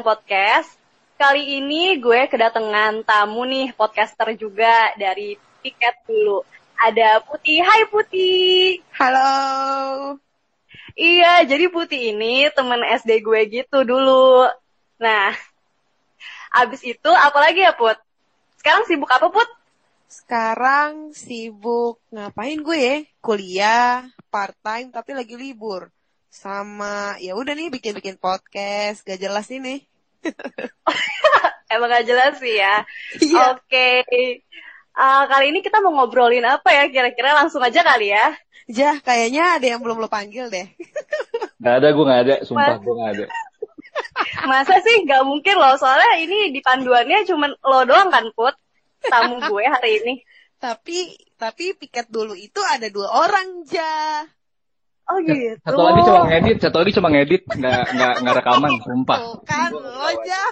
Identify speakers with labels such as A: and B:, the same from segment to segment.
A: Padang Podcast. Kali ini gue kedatangan tamu nih, podcaster juga dari Piket dulu. Ada Putih, hai Putih.
B: Halo.
A: Iya, jadi Putih ini temen SD gue gitu dulu. Nah, abis itu apalagi ya Put? Sekarang sibuk apa Put?
B: Sekarang sibuk ngapain gue ya? Kuliah, part time tapi lagi libur. Sama ya udah nih bikin-bikin podcast, gak jelas ini.
A: Emang gak jelas sih ya.
B: Iya.
A: Oke. Uh, kali ini kita mau ngobrolin apa ya? Kira-kira langsung aja kali ya.
B: Jah, kayaknya ada yang belum lo panggil deh.
C: Gak ada, gue gak ada.
A: Mas-
C: Sumpah, gue gak ada.
A: Masa sih nggak mungkin loh, soalnya ini di panduannya cuman lo doang kan, Put? Tamu gue hari ini.
B: Tapi tapi piket dulu itu ada dua orang, Jah.
A: Oh gitu.
C: Satu lagi cuma ngedit, satu lagi cuma ngedit. Nggak, nggak, nggak rekaman, sumpah.
B: Kan lo, Jah.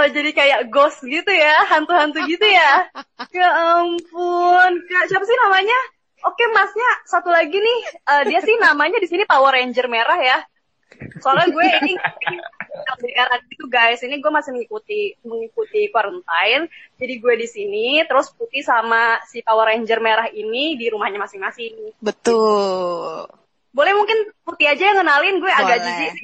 A: Oh jadi kayak ghost gitu ya, hantu-hantu gitu ya. Ya ampun, Kak, siapa sih namanya? Oke masnya satu lagi nih, Eh, dia sih namanya di sini Power Ranger merah ya. Soalnya gue ini LDRan gitu guys, ini gue masih mengikuti mengikuti quarantine. Jadi gue di sini, terus Putih sama si Power Ranger merah ini di rumahnya masing-masing.
B: Betul.
A: Boleh mungkin Putih aja yang kenalin, gue agak jijik.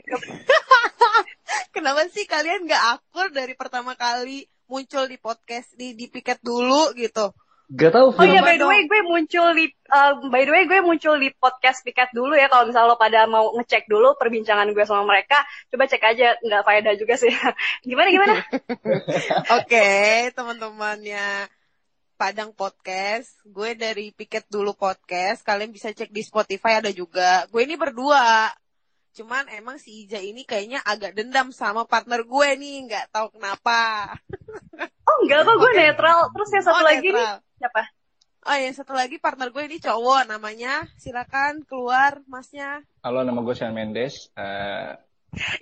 B: Kenapa sih kalian gak akur dari pertama kali muncul di podcast di di piket dulu gitu?
C: Gak tau
A: Oh iya, by the way, gue muncul di, uh, by the way, gue muncul di podcast Piket dulu ya. Kalau misalnya lo pada mau ngecek dulu perbincangan gue sama mereka, coba cek aja, nggak faedah juga sih. gimana, gimana?
B: Oke, teman-temannya Padang Podcast. Gue dari Piket Dulu Podcast. Kalian bisa cek di Spotify ada juga. Gue ini berdua. Cuman emang si Ija ini kayaknya agak dendam sama partner gue nih. Nggak tahu kenapa.
A: Oh enggak kok, gue netral. Terus yang satu
B: Oh,
A: lagi nih,
B: netral.
A: siapa?
B: Oh yang satu lagi partner gue ini cowok namanya. Silakan keluar masnya.
C: Halo, nama gue Sean Mendes. Eh,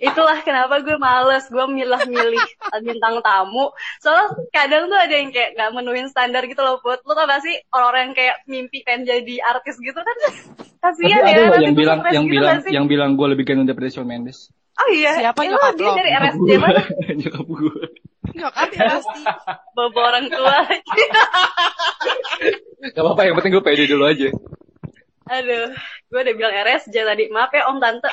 A: Itulah kenapa gue males, gue milah-milih bintang tamu. Soalnya kadang tuh ada yang kayak nggak menuhin standar gitu loh, Put. Lo tau gak sih orang-orang yang kayak mimpi pengen jadi artis gitu kan?
C: tapi
A: Kasian
C: ada
A: ya,
C: yang bilang, yang
A: gitu
C: bilang, yang bilang gue lebih ganteng daripada Sean Mendes.
A: Oh iya,
B: Siapa
A: itu
B: nyokap
A: dia
B: lo?
A: dari RSJ mana?
C: Nyokap gue.
B: Nyokap ya pasti.
A: Bawa orang tua.
C: Gak apa-apa, yang penting gue pede dulu aja.
A: Aduh, gue udah bilang RSJ tadi. Maaf ya Om Tante.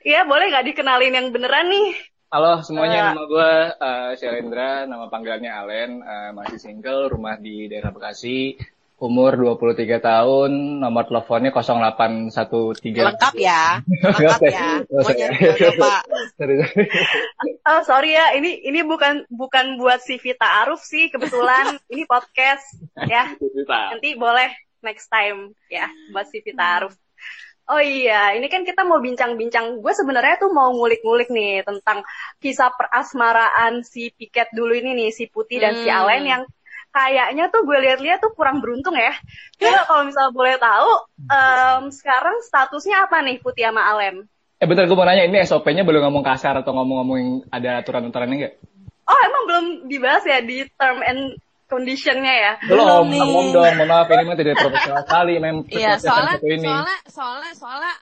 A: Iya, boleh nggak dikenalin yang beneran nih?
C: Halo semuanya,
A: Eh.
C: nama gue uh, Shalendra, nama panggilannya Alen, eh, masih single, rumah di daerah Bekasi, umur 23 tahun, nomor teleponnya 0813.
B: Lengkap ya. Lengkap ya. Mau nyari Pak.
C: Sorry, sorry.
A: Oh sorry ya, ini ini bukan bukan buat si Vita Aruf sih, kebetulan ini podcast ya. Nanti boleh next time ya buat si Vita Aruf. Oh iya, ini kan kita mau bincang-bincang. Gue sebenarnya tuh mau ngulik-ngulik nih tentang kisah perasmaraan si Piket dulu ini nih, si Putih dan si
B: Hmm.
A: Alen yang kayaknya tuh gue lihat-lihat tuh kurang beruntung ya. Coba kalau misalnya boleh tahu, em, sekarang statusnya apa nih Putih sama Alen?
C: Eh bentar, gue mau nanya, ini SOP-nya boleh ngomong kasar atau ngomong-ngomong ada aturan-aturannya nggak?
A: Oh emang belum dibahas ya di term and conditionnya ya?
C: Belum, ngomong dong, mohon maaf, ini mah tidak profesional sekali, mem.
B: Iya, soalnya,
C: ini.
B: soalnya, soalnya, soalnya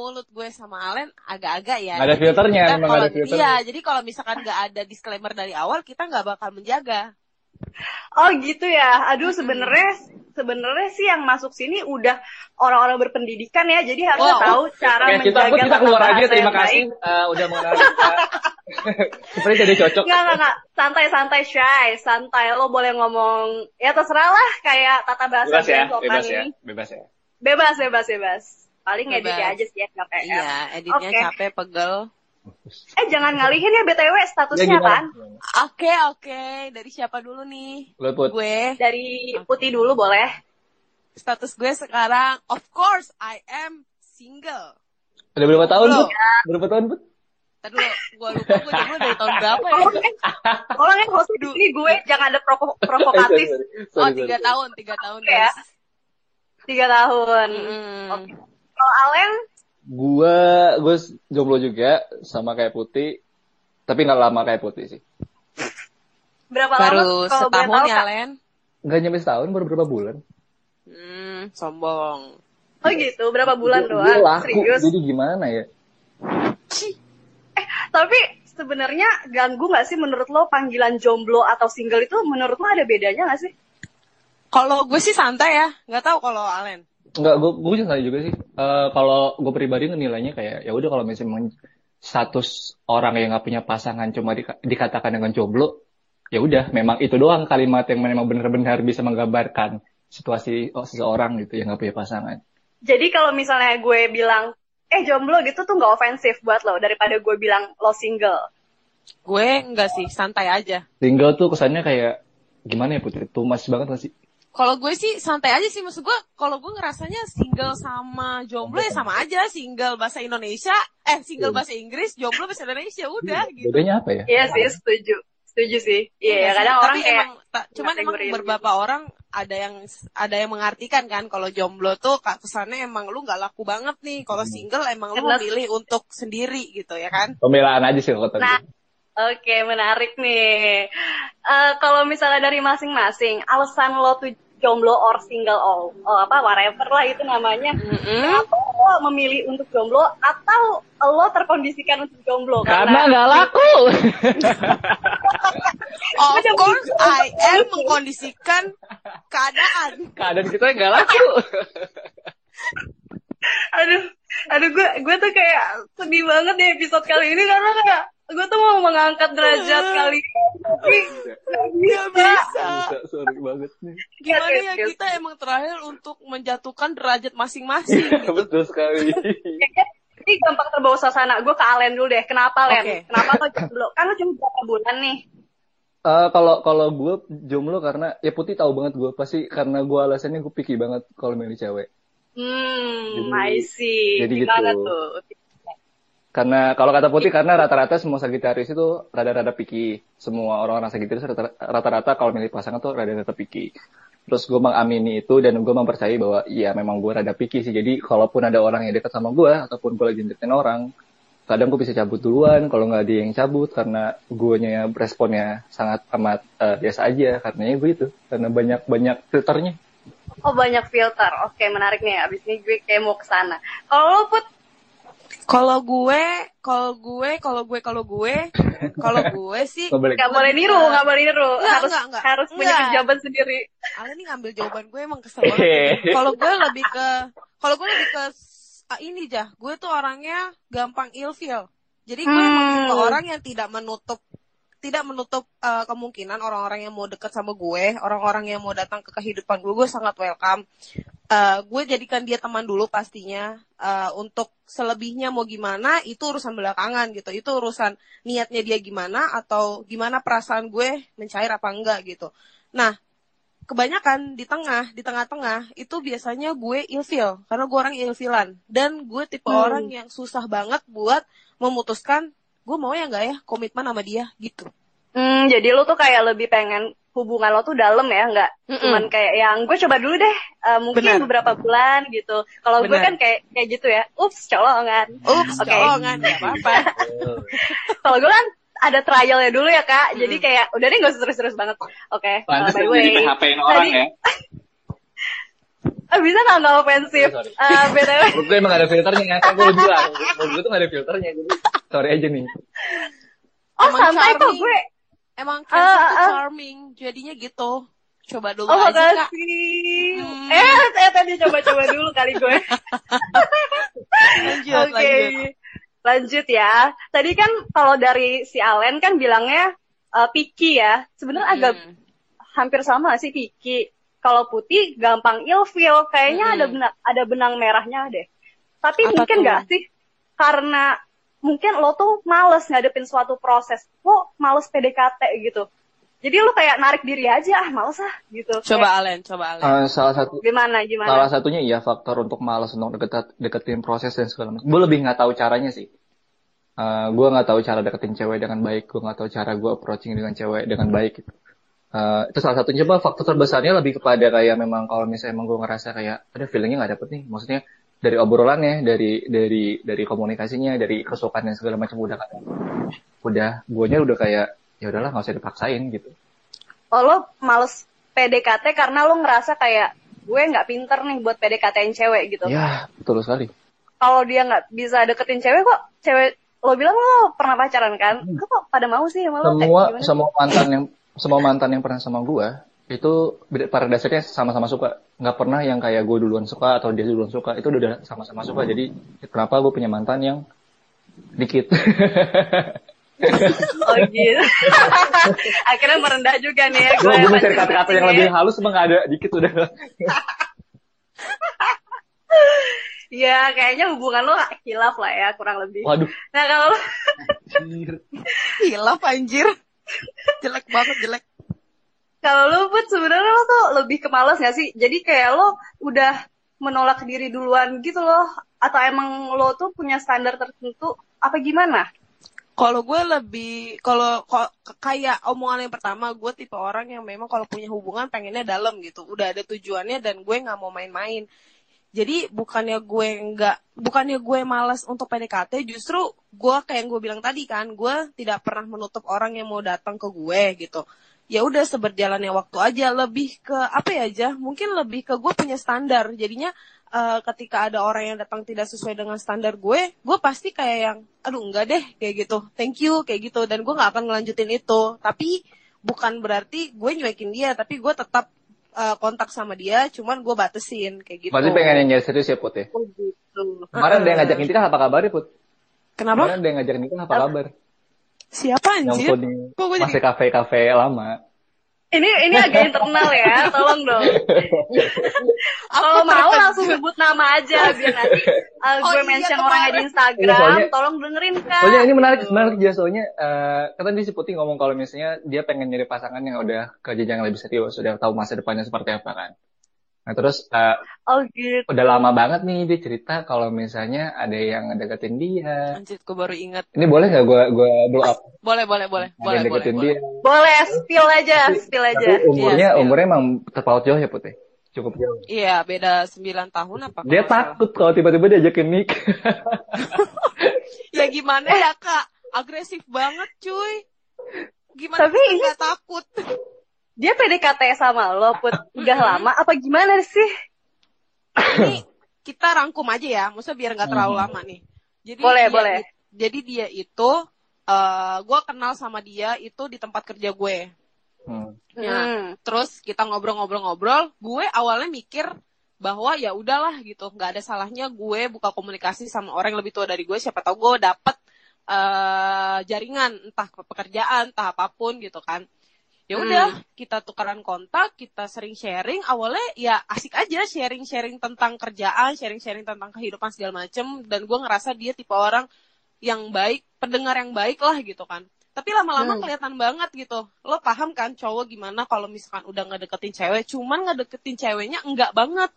B: mulut gue sama Alen agak-agak ya.
C: Ada filternya,
B: kita
C: emang
B: kalau-
C: ada filter.
B: Iya, jadi kalau misalkan nggak ada disclaimer dari awal, kita nggak bakal menjaga.
A: Oh gitu ya. Aduh sebenarnya sebenarnya sih yang masuk sini udah orang-orang berpendidikan ya. Jadi harus
B: Wow.
A: tahu cara
C: Oke, kita,
A: menjaga
C: kita keluar aja, terima kasih. Eh, udah mengenal kita. Seperti jadi cocok.
A: Nggak, nggak, nggak. Santai, santai, shy. Santai. Lo boleh ngomong, ya terserah lah. Kayak tata bahasa
C: Bebas ya, bebas ya, bebas ya.
A: Bebas, bebas, bebas. Paling editnya aja sih ya, PR.
B: Iya, editnya
A: Oke.
B: capek, pegel.
A: Eh, jangan ngalihin ya BTW
C: Ya,
A: statusnya
C: gimana?
A: kan.
B: Oke, oke. Dari siapa dulu nih?
C: Lo put.
B: Gue.
A: Dari Putih dulu boleh.
B: Status gue sekarang, of course, I am single.
C: Udah berapa tahun. Put? Berapa tahun, Put?
B: Tadi dulu, gue lupa gue jomblo dari tahun berapa ya?
A: Tolong ya host ini gue jangan ada provo- provokatif.
C: Sorry,
B: Oh,
C: sorry,
B: tiga
C: sorry.
B: tahun, tiga tahun,
A: ya.
B: guys.
A: Tiga tahun.
B: Mm.
A: Oke. Kalau Alen,
C: Gua, gue jomblo juga, sama kayak Putih. Tapi nggak lama kayak Putih sih.
A: berapa
B: Baru
A: lama?
B: Setahun
A: tahu,
B: ya? Len?
C: Nggak nyampe setahun, baru berapa bulan.
B: Hmm, sombong.
A: Oh gitu, berapa bulan
C: Gua-
A: doang?
C: gua laku,
A: Serius?
C: jadi gimana ya?
A: Tapi sebenarnya ganggu nggak sih menurut lo panggilan jomblo atau single itu menurut lo ada bedanya nggak sih?
B: Kalau gue sih santai ya, nggak tahu kalau Alen.
C: Enggak, gue gue santai juga sih. Eh, kalau gue pribadi nilainya kayak ya udah kalau misalnya status orang yang nggak punya pasangan cuma di- dikatakan dengan jomblo, ya udah memang itu doang kalimat yang memang benar-benar bisa menggambarkan situasi oh, seseorang gitu yang nggak punya pasangan.
A: Jadi kalau misalnya gue bilang, eh jomblo gitu tuh nggak ofensif buat lo daripada gue bilang lo single.
B: Gue enggak sih, santai aja.
C: Single tuh kesannya kayak gimana ya Putri? Tumas banget gak sih?
B: Kalau gue sih santai aja sih maksud gue. Kalau gue ngerasanya single sama jomblo ya sama aja. Single bahasa Indonesia, eh single bahasa Inggris, jomblo bahasa Indonesia udah gitu.
C: Bedanya apa ya?
A: Iya sih, setuju. Setuju sih. Iya,
B: Iya
A: kadang orang
B: tapi
A: kayak
B: emang, ta- cuman emang beberapa orang ada yang ada yang mengartikan kan kalau jomblo tuh kesannya emang lu nggak laku banget nih. Kalau
C: Hmm.
B: single emang lu memilih untuk sendiri gitu ya kan?
C: Pembelaan aja sih kalau kata
A: Nah,
C: gue.
A: Oke, menarik nih. Eh, kalau misalnya dari masing-masing, alasan lo tuh jomblo or single all, oh, apa whatever lah itu namanya.
B: Mm-mm.
A: Kenapa lo memilih untuk jomblo atau lo terkondisikan untuk jomblo?
C: Karena nggak laku.
B: Of course, I am mengkondisikan keadaan.
C: Keadaan kita nggak laku.
A: aduh, aduh gue gue tuh kayak sedih banget di episode kali ini karena kayak gue tuh mau mengangkat derajat kali ini, tapi nggak bisa.
B: Gak bisa.
C: Bisa, sorry banget nih.
B: Gimana
A: Yes,
B: ya kita emang terakhir untuk menjatuhkan derajat masing-masing. gitu.
C: Betul sekali.
A: Ini gampang terbawa suasana. Gue ke Alen dulu deh. Kenapa Len?
B: Oke.
A: Kenapa lo jomblo? Kan lo cuma berapa bulan nih?
C: Eh, kalau kalau gue jomblo karena ya Putih tahu banget gue pasti karena gue alasannya gue picky banget kalau milih cewek.
A: Hmm,
C: Jadi-
A: I see.
C: jadi
A: Gimana
C: gitu.
A: tuh?
C: Karena kalau kata Putih karena rata-rata semua Sagitarius itu rada-rada picky. Semua orang-orang Sagitarius rata- rata-rata kalau milih pasangan tuh rada-rada picky. Terus gue mengamini itu dan gue mempercayai bahwa iya memang gue rada picky sih. Jadi kalaupun ada orang yang dekat sama gue ataupun gue lagi deketin orang, kadang gue bisa cabut duluan kalau nggak ada yang cabut karena guanya responnya sangat amat eh, biasa aja karena ya gue itu karena banyak banyak filternya.
A: Oh banyak filter. Oke menarik nih. Abis ini gue kayak mau ke sana. Kalau lo put,
B: Kalau gue, kalau gue, kalau gue, kalau gue, kalau gue sih,
C: Nggak boleh.
A: nggak boleh niru, nggak boleh niru.
B: Nggak,
A: harus
B: nggak, nggak.
A: harus punya
B: Nggak.
A: kejaban sendiri.
B: Ale nih ngambil jawaban gue emang kesel banget. kalau gue lebih ke, kalau gue lebih ke ah, ini jah, gue tuh orangnya gampang ilfeel. Jadi gue emang
A: Hmm.
B: tipe orang yang tidak menutup tidak menutup eh, kemungkinan orang-orang yang mau deket sama gue, orang-orang yang mau datang ke kehidupan gue, gue sangat welcome. Eh, gue jadikan dia teman dulu pastinya. Eh, untuk selebihnya mau gimana, itu urusan belakangan gitu. Itu urusan niatnya dia gimana atau gimana perasaan gue mencair apa enggak gitu. Nah, kebanyakan di tengah, di tengah-tengah itu biasanya gue ilfeel karena gue orang ilfilan dan gue tipe
A: Hmm.
B: orang yang susah banget buat memutuskan gue mau ya nggak ya komitmen sama dia gitu.
A: Hmm, jadi lo tuh kayak lebih pengen hubungan lo tuh dalam ya, nggak
B: Mm-mm.
A: cuman kayak yang gue coba dulu deh, eh, mungkin
B: Benar.
A: beberapa bulan gitu. Kalau gue kan kayak kayak gitu ya, ups colongan.
B: Ups,
A: Oke.
B: colongan ya apa-apa.
A: Kalau gue kan ada trialnya dulu ya kak, jadi
B: Hmm.
A: kayak udah deh gak usah terus-terus banget. Oke,
C: Pantes
A: uh, by the
C: jadi
A: way,
C: PHP-in orang
A: tadi-
C: ya.
A: Eh, bisa nggak nggak ofensif? Eh, btw,
C: Menurut gue emang gak ada filternya, kan gue udah bilang. Gue tuh gak ada filternya. Jadi, sorry aja nih.
A: oh
B: Emang
A: santai kok
B: charming.
A: gue.
B: Emang cancer tuh
A: ah.
B: charming, jadinya gitu. Coba dulu
A: Oh
B: aja kak. Hmm.
A: Eh, saya tadi coba-coba dulu kali gue.
B: Lanjut,
A: Oke.
B: lanjut.
A: Lanjut ya. Tadi kan kalau dari si Alen kan bilangnya eh, picky ya. Sebenarnya agak
B: Hmm.
A: hampir sama sih picky. Kalau putih gampang ilfeel. Kayaknya
B: Mm-mm.
A: ada benang ada benang merahnya deh. Tapi
B: Apa
A: mungkin nggak sih karena mungkin lo tuh males ngadepin suatu proses. Lo males PDKT gitu. Jadi lo kayak narik diri aja, ah males ah gitu.
B: Coba Alen, coba Alen.
C: Eh, salah satu
A: Kayak, gimana gimana?
C: salah satunya iya faktor untuk malas untuk deket, deketin proses dan segala macam. Gue lebih nggak tahu caranya sih. Eh, gue nggak tahu cara deketin cewek dengan baik. Gue nggak tahu cara gue approaching dengan cewek dengan baik gitu. Eh, itu salah satunya coba faktor terbesarnya lebih kepada kayak memang kalau misalnya emang gue ngerasa kayak ada feelingnya nggak dapet nih. Maksudnya dari obrolannya, dari dari dari komunikasinya, dari kesukaan dan segala macam udah kan. Udah, guanya udah kayak ya udahlah nggak usah dipaksain gitu.
A: Oh, lo males PDKT karena lo ngerasa kayak gue nggak pinter nih buat PDKT-in cewek gitu.
C: Ya betul sekali.
A: Kalau dia nggak bisa deketin cewek kok, cewek lo bilang lo pernah pacaran kan? Lo kok pada mau sih sama lo? Kayak
C: semua semua mantan yang semua mantan yang pernah sama gua itu beda- pada dasarnya sama-sama suka nggak pernah yang kayak gue duluan suka atau dia duluan suka itu udah sama-sama suka jadi kenapa gue punya mantan yang dikit
A: Oh gitu. Akhirnya merendah juga nih ya.
C: gue gue mencari kata-kata yang
A: ya.
C: lebih halus emang ada dikit udah
A: Ya kayaknya hubungan lo hilaf lah ya kurang lebih.
C: waduh
A: Nah kalau lo
B: Hilaf anjir. Jelek banget, jelek.
A: kalau lo put sebenarnya lo tuh lebih ke malas gak sih? Jadi kayak lo udah menolak diri duluan gitu loh atau emang lo tuh punya standar tertentu apa gimana?
B: Kalau gue lebih, kalau kayak omongan yang pertama, gue tipe orang yang memang kalau punya hubungan pengennya dalam gitu. Udah ada tujuannya dan gue nggak mau main-main. Jadi bukannya gue nggak, bukannya gue malas untuk PDKT, justru gue kayak yang gue bilang tadi kan, gue tidak pernah menutup orang yang mau datang ke gue gitu. Ya udah seberjalannya waktu aja, lebih ke apa ya aja, mungkin lebih ke gue punya standar. Jadinya eh, ketika ada orang yang datang tidak sesuai dengan standar gue, gue pasti kayak yang, aduh enggak deh, kayak gitu, thank you, kayak gitu, dan gue nggak akan ngelanjutin itu. Tapi bukan berarti gue nyuekin dia, tapi gue tetap eh, kontak sama dia, cuman gue batasin kayak gitu.
C: berarti pengen yang nyari serius ya put ya
A: Oh gitu.
C: kemarin ada yang ngajak nikah apa kabar ya put
B: Kenapa?
C: kemarin ada yang ngajak nikah apa kabar
B: Siapa
C: yang
B: anjir?
C: di
B: Kok gue
C: masih kafe-kafe lama
A: Ini ini agak internal ya, tolong dong. Kalau
B: Aku
A: mau langsung sebut nama aja biar nanti uh,
B: Oh
A: gue
B: iya,
A: mention orangnya di Instagram.
C: Soalnya-
A: tolong dengerin kak.
C: Soalnya ini menarik, menarik juga soalnya eh kan tadi si Putih ngomong kalau misalnya dia pengen nyari pasangan yang udah ke jenjang lebih serius, sudah tahu masa depannya seperti apa kan. Nah terus eh,
A: Oh gitu.
C: udah lama banget nih dia cerita kalau misalnya ada yang deketin dia.
B: Anjir, gue baru ingat.
C: Ini boleh nggak gue gue blow up?
B: Boleh, boleh, boleh,
C: Ada
B: boleh,
C: yang deketin
B: boleh.
C: dia.
A: Boleh spill aja, spill aja.
C: Tapi umurnya
B: Iya, iya.
C: umurnya emang terpaut jauh ya Putih. Cukup jauh.
B: Iya, beda 9 tahun apa?
C: Dia takut kalau tiba-tiba diajakin nikah.
B: Ya gimana ya kak? Agresif banget cuy. Gimana
A: Tapi
B: sih
A: ini-
B: nggak takut?
A: Dia PDKT sama lo, put udah lama apa gimana sih?
B: Ini kita rangkum aja ya, maksudnya biar nggak terlalu
C: Hmm.
B: lama nih. Jadi
A: Boleh,
B: dia
A: boleh.
B: it- jadi dia itu, eh gue kenal sama dia itu di tempat kerja gue.
C: Hmm.
B: Ya.
A: Hmm.
B: Terus kita ngobrol-ngobrol-ngobrol, gue awalnya mikir bahwa ya udahlah gitu, nggak ada salahnya gue buka komunikasi sama orang yang lebih tua dari gue, siapa tahu gue dapet eh jaringan entah ke pekerjaan, entah apa pun gitu kan. Ya udah, kita tukaran kontak, kita sering sharing. Awalnya ya asik aja sharing-sharing tentang kerjaan, sharing-sharing tentang kehidupan segala macem. Dan gue ngerasa dia tipe orang yang baik, pendengar yang baik lah gitu kan. Tapi lama-lama
A: Hmm.
B: kelihatan banget gitu. Lo paham kan cowok gimana kalau misalkan udah ngedeketin cewek, cuman ngedeketin ceweknya enggak banget.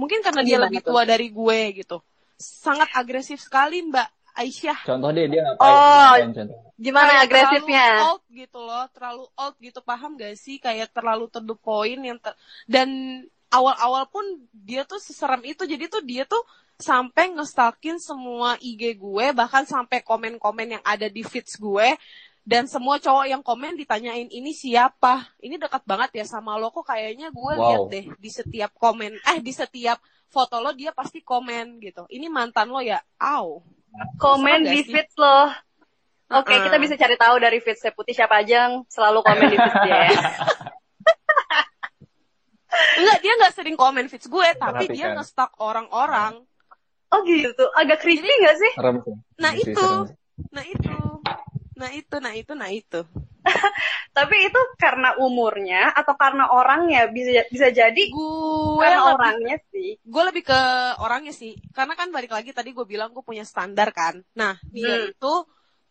B: Mungkin karena dia
A: Gimana
B: lebih
A: tuh?
B: tua dari gue gitu. Sangat agresif sekali Mbak Aisyah.
C: Contoh deh dia ngapain?
A: Oh.
C: Contoh?
A: Gimana
B: Kayak
A: agresifnya?
B: Terlalu old gitu loh, terlalu old gitu paham gak sih? Kayak terlalu to the point yang ter- dan awal-awal pun dia tuh seserem itu. Jadi tuh dia tuh sampai ngestalkin semua IG gue, bahkan sampai komen-komen yang ada di feeds gue. Dan semua cowok yang komen ditanyain ini siapa? Ini dekat banget ya sama lo kok kayaknya gue
C: Wow.
B: lihat deh di setiap komen, eh di setiap foto lo dia pasti komen gitu. Ini mantan lo ya? Aw.
A: Komen di
B: sih?
A: feeds lo. Oke,
B: Uh-uh.
A: kita bisa cari tahu dari feeds putih siapa aja yang selalu komen di feeds dia. ya.
B: Enggak, dia nggak sering komen feeds gue, tapi
C: Perhatikan.
B: dia nge-stalk orang-orang.
A: Oh gitu, agak creepy nggak sih?
C: Serem sih.
B: Nah itu,
C: serem
B: nah itu, nah itu, nah itu, nah itu.
A: Tapi itu karena umurnya atau karena orangnya bisa bisa jadi
B: Gue
A: karena
B: lebih,
A: orangnya sih.
B: gue lebih ke orangnya sih, karena kan balik lagi tadi gue bilang gue punya standar kan. Nah dia
A: Hmm.
B: itu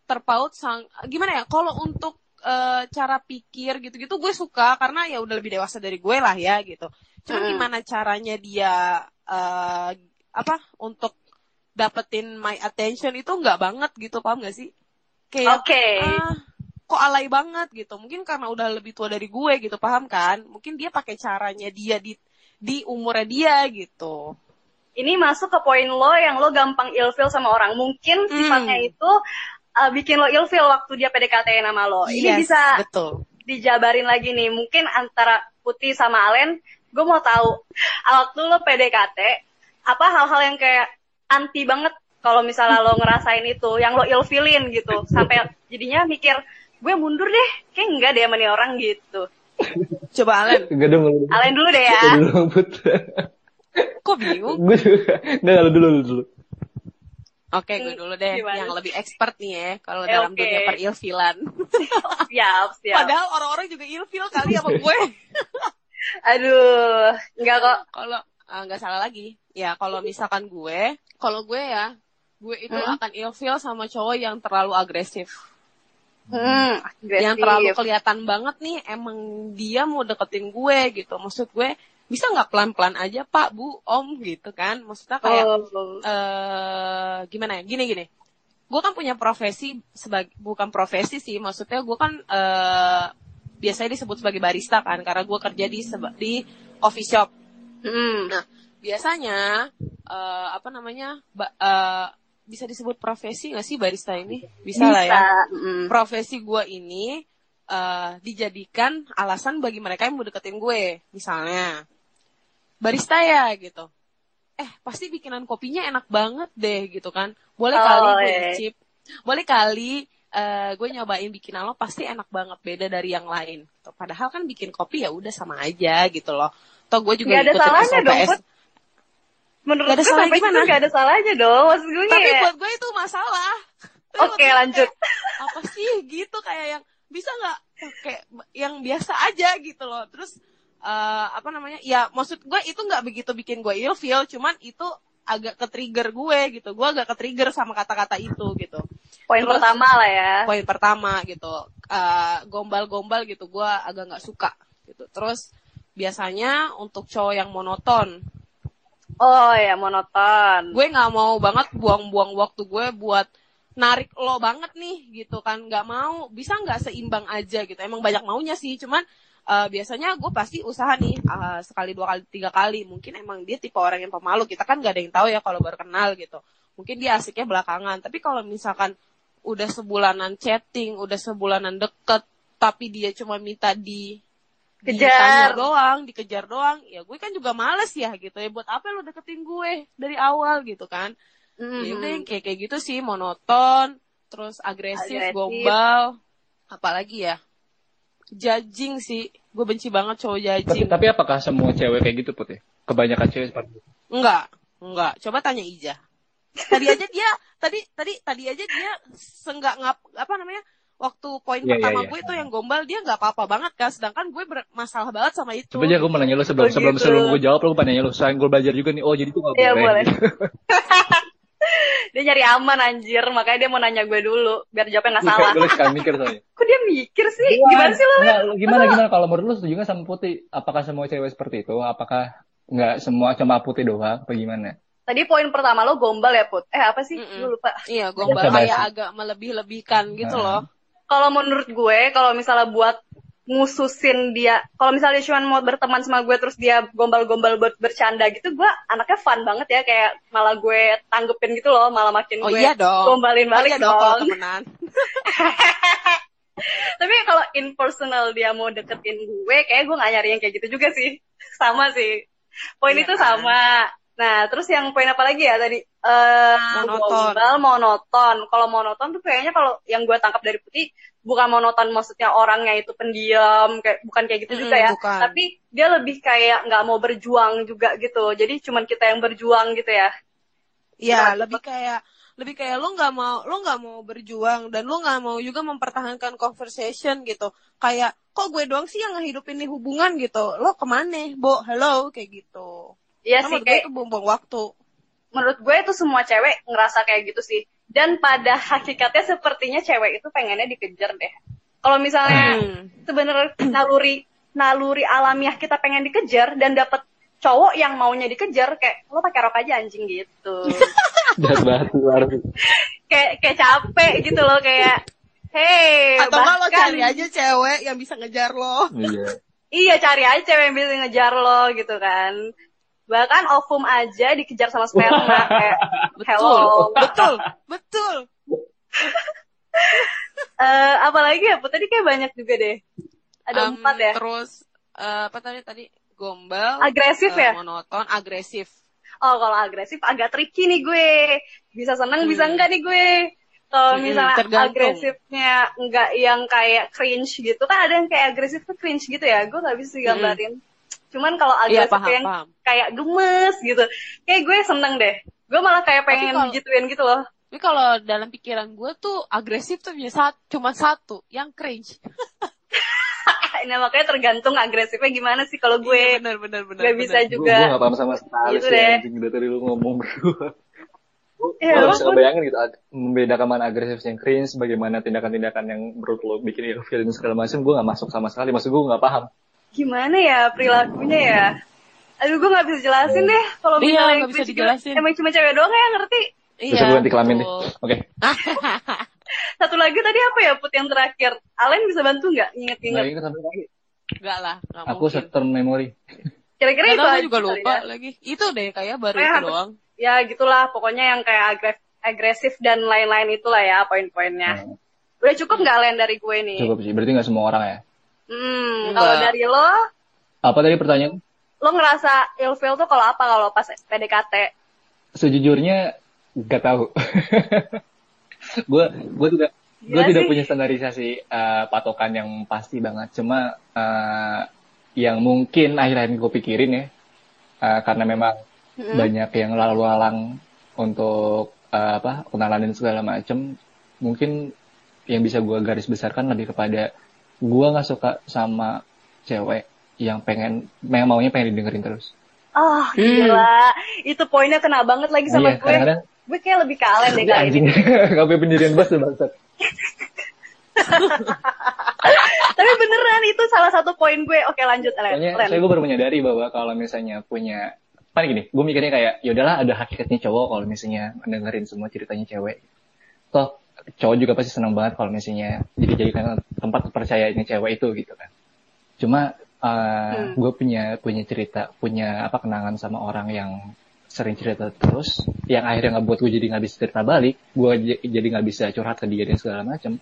B: terpaut sang, gimana ya? Kalau untuk eh, cara pikir gitu-gitu gue suka karena ya udah lebih dewasa dari gue lah ya gitu. Cuman
A: Hmm.
B: gimana caranya dia eh, apa untuk dapetin my attention itu nggak banget gitu paham gak sih? Kayak
A: Oke.
B: ah, kok alay banget gitu. Mungkin karena udah lebih tua dari gue gitu, paham kan? Mungkin dia pakai caranya dia di di umurnya dia gitu.
A: Ini masuk ke poin lo yang lo gampang ilfeel sama orang. Mungkin
B: Hmm.
A: sifatnya itu uh, bikin lo ilfeel waktu dia PDKT nama lo. Ini
B: Yes,
A: bisa
B: betul.
A: dijabarin lagi nih. Mungkin antara Putih sama Alen, gue mau tahu waktu lo PDKT apa hal-hal yang kayak anti banget kalau misalnya lo ngerasain itu yang lo ilfilin gitu sampai jadinya mikir gue mundur deh kayak enggak deh sama nih orang gitu
B: Coba Alen.
C: Enggak dong.
A: Alen dulu deh ya
C: lu dulu.
B: Kok bingung?
C: gue juga. Enggak lu dulu lu dulu.
B: Oke, gue dulu deh.
A: Gimana?
B: Yang lebih expert nih ya. Kalau
A: Eh,
B: dalam
A: oke.
B: dunia perilfilan.
A: siap siap
B: Padahal orang-orang juga ilfil kali sama gue.
A: aduh enggak kok
B: kalau ah, nggak salah lagi ya kalau misalkan gue kalau gue ya gue itu
A: Hmm.
B: akan ilfil sama cowok yang terlalu agresif.
A: Hmm,
B: yang terlalu kelihatan banget nih emang dia mau deketin gue gitu. Maksud gue bisa nggak pelan-pelan aja pak bu om gitu kan? Maksudnya kayak
A: Oh.
B: eh gimana ya? Gini gini. Gue kan punya profesi sebagai bukan profesi sih maksudnya gue kan eh biasanya disebut sebagai barista kan karena gue kerja di seba- di coffee shop.
A: Hmm.
B: Nah, biasanya eh, apa namanya ba- eh, bisa disebut profesi nggak sih barista ini? Bisa, lah ya.
A: Mm.
B: Profesi gue ini eh, dijadikan alasan bagi mereka yang mau deketin gue, misalnya barista ya gitu. Eh pasti bikinan kopinya enak banget deh gitu kan. Boleh
A: Oh,
B: kali gue
A: iya.
B: nyicip, boleh kali eh, gue nyobain bikinan lo pasti enak banget beda dari yang lain. Padahal kan bikin kopi ya udah sama aja gitu loh. Toh gue juga
A: Nggak ada salahnya dong. Put. Menurut
B: Gak ada
A: gue
B: salahnya
A: sampai
B: gimana?
A: gak ada salahnya dong. Maksud gue
B: Tapi
A: ya.
B: buat gue itu masalah.
A: Oke
B: gue
A: lanjut.
B: kayak, apa sih gitu kayak yang bisa nggak kayak yang biasa aja gitu loh. Terus eh, apa namanya? Ya maksud gue itu nggak begitu bikin gue ilfeel, cuman itu agak ke trigger gue gitu. Gue agak ke trigger sama kata-kata itu gitu.
A: Poin
B: Terus-
A: pertama lah ya.
B: Poin pertama gitu. Eh, gombal-gombal gitu gue agak nggak suka gitu. Terus biasanya untuk cowok yang monoton
A: Oh ya monoton.
B: gue nggak mau banget buang-buang waktu gue buat narik lo banget nih gitu kan. Nggak mau. Bisa nggak seimbang aja gitu. Emang banyak maunya sih cuman eh, biasanya gue pasti usaha nih eh, sekali dua kali tiga kali. Mungkin emang dia tipe orang yang pemalu. Kita kan nggak ada yang tahu ya kalau baru kenal gitu. Mungkin dia asiknya belakangan. Tapi kalau misalkan udah sebulanan chatting udah sebulanan deket tapi dia cuma minta di
A: Kejar.
B: doang, dikejar doang, ya gue kan juga males ya gitu ya. Buat apa lo deketin gue dari awal gitu kan?
A: Mhm.
B: Ya udah kayak kayak gitu sih, monoton, terus agresif,
A: Agresif.
B: gombal, apalagi ya? Judging sih, gue benci banget cowok
C: Tapi,
B: judging.
C: tapi apakah semua cewek kayak gitu put ya? Kebanyakan cewek seperti itu.
B: Enggak, enggak. Coba tanya Ija. Tadi aja dia, tadi tadi tadi aja dia senggak ngap apa namanya? Waktu poin
C: Iya, iya,
B: pertama
C: iya.
B: gue itu yang gombal dia nggak apa-apa banget kan, sedangkan gue bermasalah banget sama itu.
C: Coba aja gue mau nanya lu sebelum
A: Oh,
C: sebelum
A: gitu.
C: sebelum gue jawab lu gue nanya lu. Soalnya gue belajar juga nih. Oh jadi tuh gak
A: Iya
C: boleh.
A: boleh. dia nyari aman anjir, makanya dia mau nanya gue dulu biar jawabnya nggak salah.
C: Gue sekarang mikir soalnya.
A: Kok dia mikir sih? Gimana sih lo?
C: Nggak, lu gimana gimana kalau menurut lu setuju nggak sama putih? Apakah semua cewek seperti itu? Apakah nggak semua cuma putih doang? Apa gimana?
A: Tadi poin pertama lo gombal ya Put. Eh apa sih?
B: Mm-mm.
A: Gue lupa.
B: Iya, gombal
C: Coba
B: kayak agak melebih-lebihkan gitu
C: Nah.
B: loh.
A: Kalau menurut gue, kalau misalnya buat ngususin dia, kalau misalnya dia cuma mau berteman sama gue terus dia gombal-gombal buat bercanda gitu, gue anaknya fun banget ya, kayak malah gue tanggepin gitu loh, malah makin
B: Oh
A: gue
B: iya dong.
A: gombalin
B: Oh
A: balik
B: iya dong kalau
A: dong.
B: temenan.
A: Tapi kalau in personal dia mau deketin gue, kayak gue gak nyari yang kayak gitu juga sih. Sama sih. Poin
B: Iya
A: itu
B: kan?
A: sama. Nah, terus yang poin apa lagi ya tadi? Eh,
B: Monoton.
A: monoton. Kalau monoton tuh kayaknya kalau yang gue tangkap dari putih, bukan monoton maksudnya orangnya itu pendiam, kayak bukan kayak gitu juga
B: Mm-mm,
A: ya.
B: bukan.
A: Tapi dia lebih kayak nggak mau berjuang juga gitu. Jadi cuman kita yang berjuang gitu ya.
B: Iya, lebih kayak lebih kayak lo nggak mau lo nggak mau berjuang dan lo nggak mau juga mempertahankan conversation gitu. Kayak kok gue doang sih yang ngehidupin nih hubungan gitu. Lo ke mana, Bo? Hello kayak gitu.
A: Iya sih
B: menurut gue
A: kayak
B: itu buang-buang waktu.
A: menurut gue itu semua cewek ngerasa kayak gitu sih. Dan pada hakikatnya sepertinya cewek itu pengennya dikejar deh. Kalau misalnya
B: Hmm.
A: sebenarnya naluri naluri alamiah kita pengen dikejar dan dapet cowok yang maunya dikejar kayak lo pakai rok aja anjing gitu. Kayak kayak capek gitu loh kayak hey
B: Atau nggak lo
A: bahkan-
B: cari aja cewek yang bisa ngejar lo.
C: Iya.
A: Iya cari aja cewek yang bisa ngejar lo gitu kan. Bahkan ovum aja dikejar sama sperma kayak
B: Betul,
A: hello.
B: betul, betul.
A: Eh, apalagi ya, tadi kayak banyak juga deh. Ada
B: Em,
A: empat ya.
B: Terus eh, apa tadi tadi gombal,
A: Agresif
B: eh,
A: ya?
B: monoton, agresif.
A: oh kalau agresif agak tricky nih gue. Bisa seneng, bisa
B: Hmm.
A: enggak nih gue. Kalau
B: Hmm,
A: misalnya
B: tergantung.
A: agresifnya enggak yang kayak cringe gitu, kan ada yang kayak agresif tuh cringe gitu ya. Gue nggak bisa gambarin. Cuman kalau
B: Iya
A: agresif
B: paham
A: yang
B: paham.
A: kayak gemes gitu, kayak gue seneng deh. Gue malah kayak pengen
B: kalau-
A: digituin gitu loh.
B: Tapi kalau dalam pikiran gue tuh agresif tuh punya satu, cuma satu, yang cringe.
A: nah makanya tergantung agresifnya gimana sih kalau gue
B: Iya, bener bener bener.
A: bisa
B: bener.
C: Gue
A: juga.
C: gue gak paham sama sekali
A: Gitu
C: sih
A: deh.
C: anjing dari tadi lu ngomong berdua. Gue
A: Ya,
C: gak bisa
A: ampun.
C: ngebayangin gitu membedakan mana agresif yang cringe, bagaimana tindakan-tindakan yang menurut lo bikin ilfil dan segala macam. Gue gak masuk sama sekali, maksud gue gak paham.
A: Gimana ya perilakunya ya? Aduh gue nggak bisa jelasin deh. Kalau
B: Iya,
A: misalnya
B: nggak
A: yang
B: bisa dijelasin.
A: Emang cuma cewek doang ya yang ngerti.
B: Iya.
C: Bisa gue ganti kelamin deh. Oke.
A: Satu lagi tadi apa ya Put yang terakhir? Alen bisa bantu nggak
C: Nggak
A: inget-inget?
C: ingat sampai lagi.
B: Enggak lah,
C: Aku
B: mungkin.
C: short term memory.
A: Kira-kira
B: Nggak
A: itu aja
B: juga lupa
A: ya.
B: lagi. Itu deh kayak baru
A: Eh,
B: itu doang.
A: Ya gitulah pokoknya yang kayak agre- agresif dan lain-lain itulah ya poin-poinnya.
C: Hmm,
A: Udah cukup nggak Alen dari gue nih?
C: Cukup sih, berarti gak semua orang ya.
A: Hmm, kalau dari lo,
C: Apa tadi pertanyaan?
A: lo ngerasa ilfeel tuh kalau apa kalau pas PDKT?
C: Sejujurnya gak tahu. Gue gue tidak gue
A: Gila
C: tidak punya standarisasi eh, patokan yang pasti banget. Cuma eh, yang mungkin akhir-akhir ini gue pikirin ya, eh, karena memang
A: Mm-mm.
C: banyak yang lalu lalang untuk eh, apa kenalan dan segala macem. Mungkin yang bisa gue garis besarkan lebih kepada gue nggak suka sama cewek yang pengen, yang maunya pengen didengerin terus.
A: Oh gila, itu poinnya kena banget lagi sama
C: iya,
A: gue.
C: kadang-kadang
A: Gue kayak lebih ke Alen deh
C: Ini
A: kali
C: anjing
A: ini.
C: gak punya pendirian bos tuh bangsat.
A: Tapi beneran itu salah satu poin gue. Oke lanjut.
C: Soalnya
A: Alen.
C: saya gue baru menyadari bahwa kalau misalnya punya kan gini, gue mikirnya kayak ya udahlah ada hakikatnya cowok kalau misalnya mendengerin semua ceritanya cewek. Toh cowok juga pasti senang banget kalau misalnya jadi jadikan tempat percayanya cewek itu gitu kan. Cuma uh,
A: Hmm.
C: gue punya punya cerita, punya apa kenangan sama orang yang sering cerita terus, yang akhirnya nggak buat gue jadi nggak bisa cerita balik, gue jadi nggak bisa curhat ke dia dan segala macam.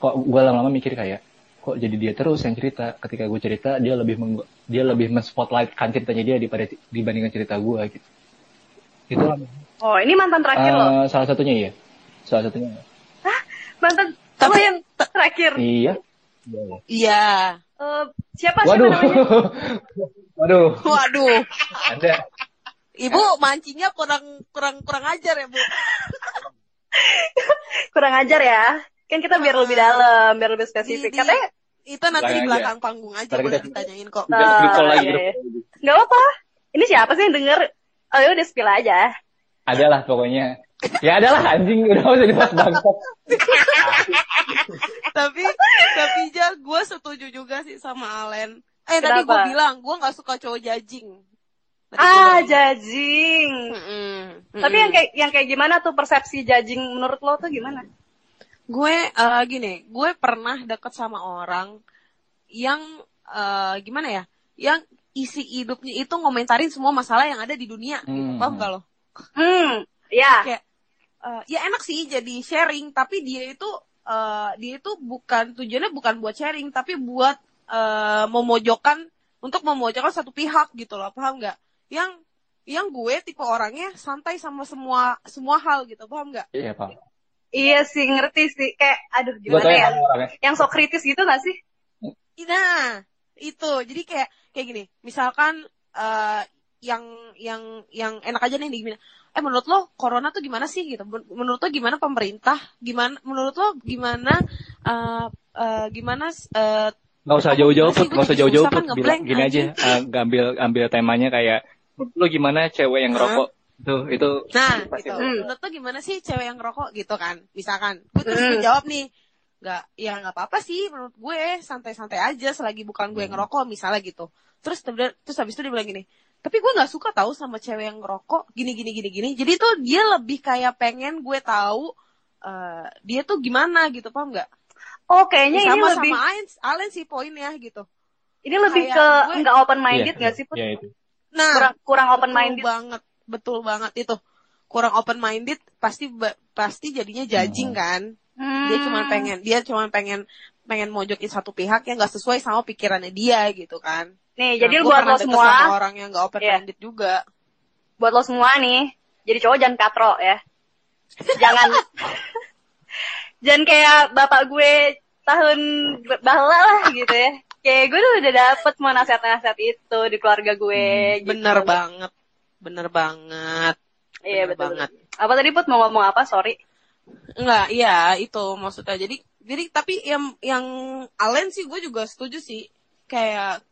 C: Kok gue lama-lama mikir kayak, kok jadi dia terus yang cerita ketika gue cerita dia lebih meng- dia lebih men-spotlightkan ceritanya dia daripada dibandingkan cerita gue gitu itu
A: Oh ini mantan terakhir lo.
C: Eh, salah satunya iya salah satunya
A: Mantan
B: Tapi-
A: yang terakhir.
C: iya
B: Iya.
A: Eh, siapa
C: waduh
A: siapa
C: waduh
B: Waduh.
C: ada
B: Ibu mancingnya kurang kurang kurang ajar ya, Bu.
A: Kurang ajar ya. Kan kita biar lebih dalam, biar lebih spesifik.
B: Di- di-
A: Katanya
B: Itu nanti
C: Belakang
B: di
C: aja.
B: belakang panggung aja
C: Ntar
B: boleh
C: kita-
B: ditanyain kok.
C: Call lagi
A: iya, iya. nggak apa. Ini siapa sih yang denger? Oh ya udah spill aja.
C: adalah pokoknya ya adalah anjing udah usah dibahas bangsat
B: tapi tapi ja gue setuju juga sih sama Alen. Eh tadi gue
A: Kenapa?
B: bilang gue nggak suka cowok jajing. Tadi
A: Ah,
B: bilang.
A: judging.
B: Mm-mm,
A: Tapi yang kayak yang kayak gimana tuh persepsi judging menurut lo tuh gimana?
B: gue eh, gini, gue pernah deket sama orang yang eh, gimana ya, yang isi hidupnya itu ngomentarin semua masalah yang ada di dunia.
C: Hmm.
B: Paham gak lo?
A: Hmm, ya.
B: Kayak eh, ya enak sih jadi sharing, tapi dia itu eh, dia itu bukan tujuannya bukan buat sharing, tapi buat eh, memojokkan untuk memojokkan satu pihak gitu loh, paham nggak? Yang yang gue tipe orangnya santai sama semua semua hal gitu, paham nggak?
C: iya pak
A: Iya sih, ngerti sih. Kayak, aduh gimana
C: tau
A: ya?
C: yang orangnya
A: Yang sok kritis gitu gak sih?
B: Nah, itu. Jadi kayak kayak gini. Misalkan eh yang yang yang enak aja nih gimana? Eh menurut lo corona tuh gimana sih gitu? Men- Menurut lo gimana pemerintah? Gimana menurut lo gimana eh eh, gimana eh
C: nggak usah jauh-jauh put nggak usah jauh-jauh put
B: kan
C: bilang
B: ngeblank,
C: gini aja eh, ambil ambil temanya kayak lu gimana cewek yang
B: Hah?
C: rokok tuh itu
B: Nah,
C: pasti
B: gitu.
A: Hmm.
B: Menurut lo gimana sih cewek yang ngerokok gitu kan? Misalkan, gue terus gue
A: Hmm.
B: jawab nih, nggak, ya nggak apa-apa sih menurut gue santai-santai aja selagi bukan gue yang
C: Hmm.
B: ngerokok misalnya gitu. Terus terus terus habis itu dia bilang gini, tapi gue nggak suka tahu sama cewek yang ngerokok gini gini gini gini. Jadi tuh dia lebih kayak pengen gue tahu eh, dia tuh gimana gitu, paham nggak?
A: Oh, kayaknya ini
B: sama
A: lebih
B: sama Alen, Alen sih poinnya gitu.
A: ini lebih
B: kayak
A: ke nggak open minded
C: Iya,
A: nggak sih? Put?
C: iya itu
B: Nah,
A: Kurang kurang open
B: betul
A: minded.
B: banget, betul banget itu. Kurang open minded pasti pasti jadinya judging
C: Hmm.
B: kan.
A: Hmm.
B: dia cuma pengen dia cuma pengen pengen mojokin satu pihak yang nggak sesuai sama pikirannya dia gitu kan
A: Nih,
B: Nah,
A: jadi buat lo semua,
B: sama orang yang nggak open
A: Iya.
B: minded juga
A: buat lo semua nih, jadi cowok jangan katro ya. Jangan jangan kayak bapak gue tahun bahla lah gitu ya. Kayak gue tuh udah dapet semua nasihat-nasihat itu di keluarga gue. gitu.
B: Bener banget. Bener banget.
A: Iya
B: bener
A: betul.
B: banget.
A: Apa tadi Put mau ngomong apa? Sorry.
B: Enggak, iya itu maksudnya. Jadi jadi tapi yang yang Alen sih gue juga setuju sih. Kayak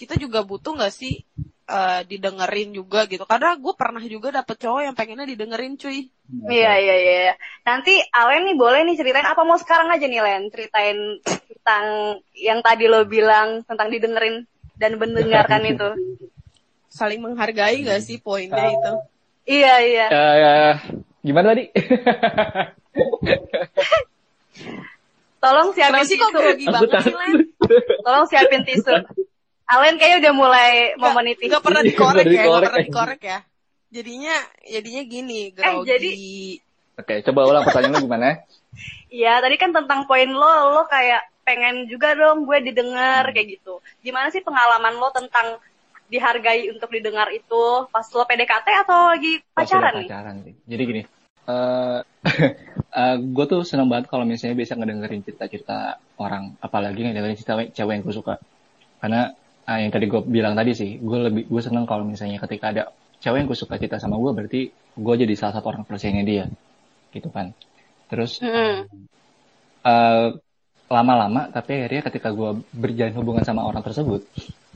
B: kita juga butuh nggak sih eh, didengerin juga gitu. Karena gue pernah juga dapet cowok yang pengennya didengerin cuy.
A: Iya iya iya. Nanti Alen nih boleh nih ceritain apa mau sekarang aja nih Len ceritain tentang yang tadi lo bilang tentang didengerin dan mendengarkan itu.
B: Saling menghargai gak sih poinnya itu?
A: Iya iya.
C: Eh, gimana tadi?
A: Tolong siapin
B: kok
A: tisu.
B: grogi
C: Aku
B: banget sih, Len?
A: Tolong siapin tisu. Alen kayaknya udah mulai mau
B: Nggak-
A: meniti.
B: nggak pernah dikorek
C: Nggak
B: ya,
C: dikorek
B: pernah
C: ya.
B: dikorek ya. Jadinya, jadinya gini, grogi.
A: Eh, jadi-
C: Oke, coba ulang pertanyaannya gimana?
A: Iya, tadi kan tentang poin lo, lo kayak pengen juga dong gue didengar kayak gitu. Gimana sih pengalaman lo tentang dihargai untuk didengar itu pas lo PDKT atau lagi
C: Pas udah
A: pacaran nih?
C: pacaran sih. Jadi gini, eh gue tuh seneng banget kalau misalnya bisa ngedengerin cerita-cerita orang, apalagi ngedengerin cerita cewek yang gue suka. Karena eh, yang tadi gue bilang tadi sih, gue lebih gue seneng kalau misalnya ketika ada cewek yang gue suka cerita sama gue, berarti gue jadi salah satu orang percayanya dia, gitu kan. Terus
A: Hmm.
C: eh, lama-lama tapi akhirnya ketika gue berjalan hubungan sama orang tersebut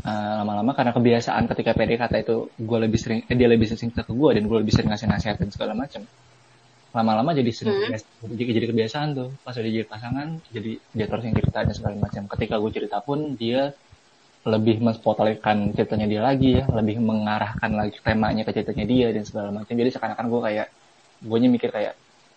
C: eh, lama-lama karena kebiasaan ketika PDKT itu gue lebih sering eh, dia lebih sering cerita ke gue dan gue lebih sering ngasih nasihat dan segala macam lama-lama jadi sering
A: Hmm.
C: jadi, jadi kebiasaan tuh pas udah jadi pasangan jadi dia terus yang cerita dan segala macam ketika gue cerita pun dia lebih menspotlightkan ceritanya dia lagi ya lebih mengarahkan lagi temanya ke ceritanya dia dan segala macam. Jadi seakan-akan gue kayak gue mikir kayak